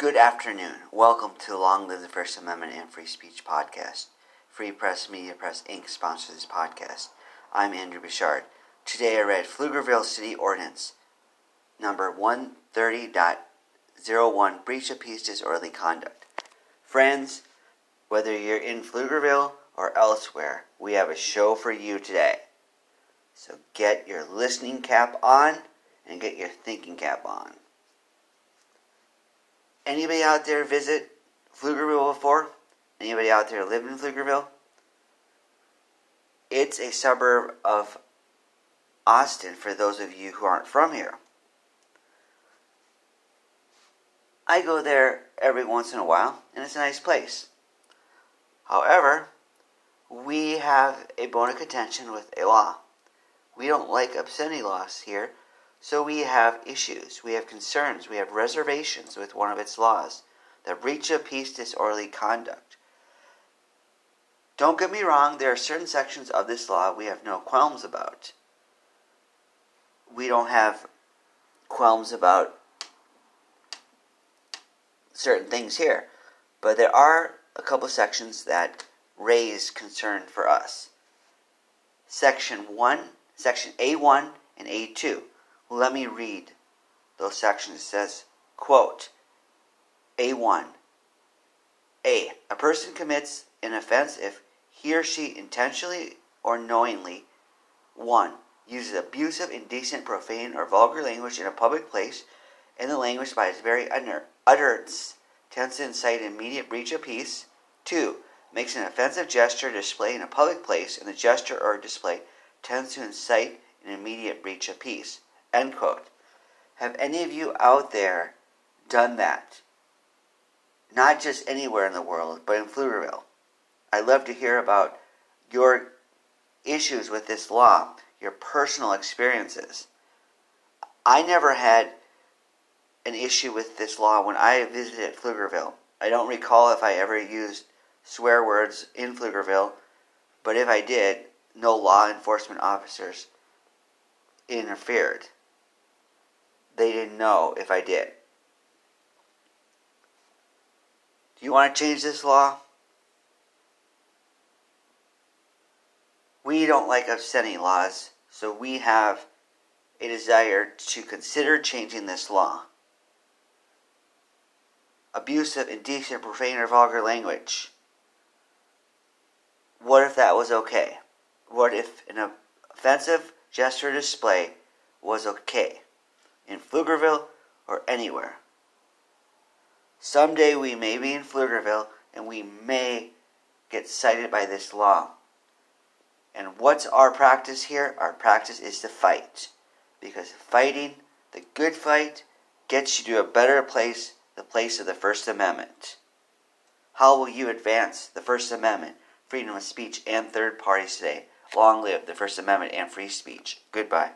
Good afternoon. Welcome to Long Live the First Amendment and Free Speech podcast. Free Press Media Press Inc. sponsors this podcast. I'm Andrew Bouchard. Today I read Pflugerville City Ordinance number 130.01 Breach of Peace Disorderly Conduct. Friends, whether you're in Pflugerville or elsewhere, we have a show for you today. So get your listening cap on and get your thinking cap on. Anybody out there visit Pflugerville before? Anybody out there live in Pflugerville? It's a suburb of Austin for those of you who aren't from here. I go there every once in a while, and it's a nice place. However, we have a bone of contention with a law. We don't like obscenity laws here, so we have issues, we have concerns, we have reservations with one of its laws the breach of peace disorderly conduct. Don't get me wrong, there are certain sections of this law we have no qualms about. We don't have qualms about certain things here, but there are a couple sections that raise concern for us. Section 1, section A1 and A2 let me read those sections. It says, quote, A1. A. A person commits an offense if he or she intentionally or knowingly 1. Uses abusive, indecent, profane, or vulgar language in a public place, and the language by its very utterance tends to incite immediate breach of peace. 2. Makes an offensive gesture or display in a public place, and the gesture or display tends to incite an immediate breach of peace. End quote. Have any of you out there done that? Not just anywhere in the world, but in Pflugerville. I'd love to hear about your issues with this law, your personal experiences. I never had an issue with this law when I visited Pflugerville. I don't recall if I ever used swear words in Pflugerville, but if I did, no law enforcement officers interfered they didn't know if I did. Do you want to change this law? We don't like obscenity laws, so we have a desire to consider changing this law. Abusive, indecent, profane, or vulgar language. What if that was okay? What if an offensive gesture display was okay? In Pflugerville, or anywhere. Someday we may be in Pflugerville and we may get cited by this law. And what's our practice here? Our practice is to fight. Because fighting, the good fight, gets you to a better place, the place of the First Amendment. How will you advance the First Amendment, freedom of speech, and third parties today? Long live the First Amendment and free speech. Goodbye.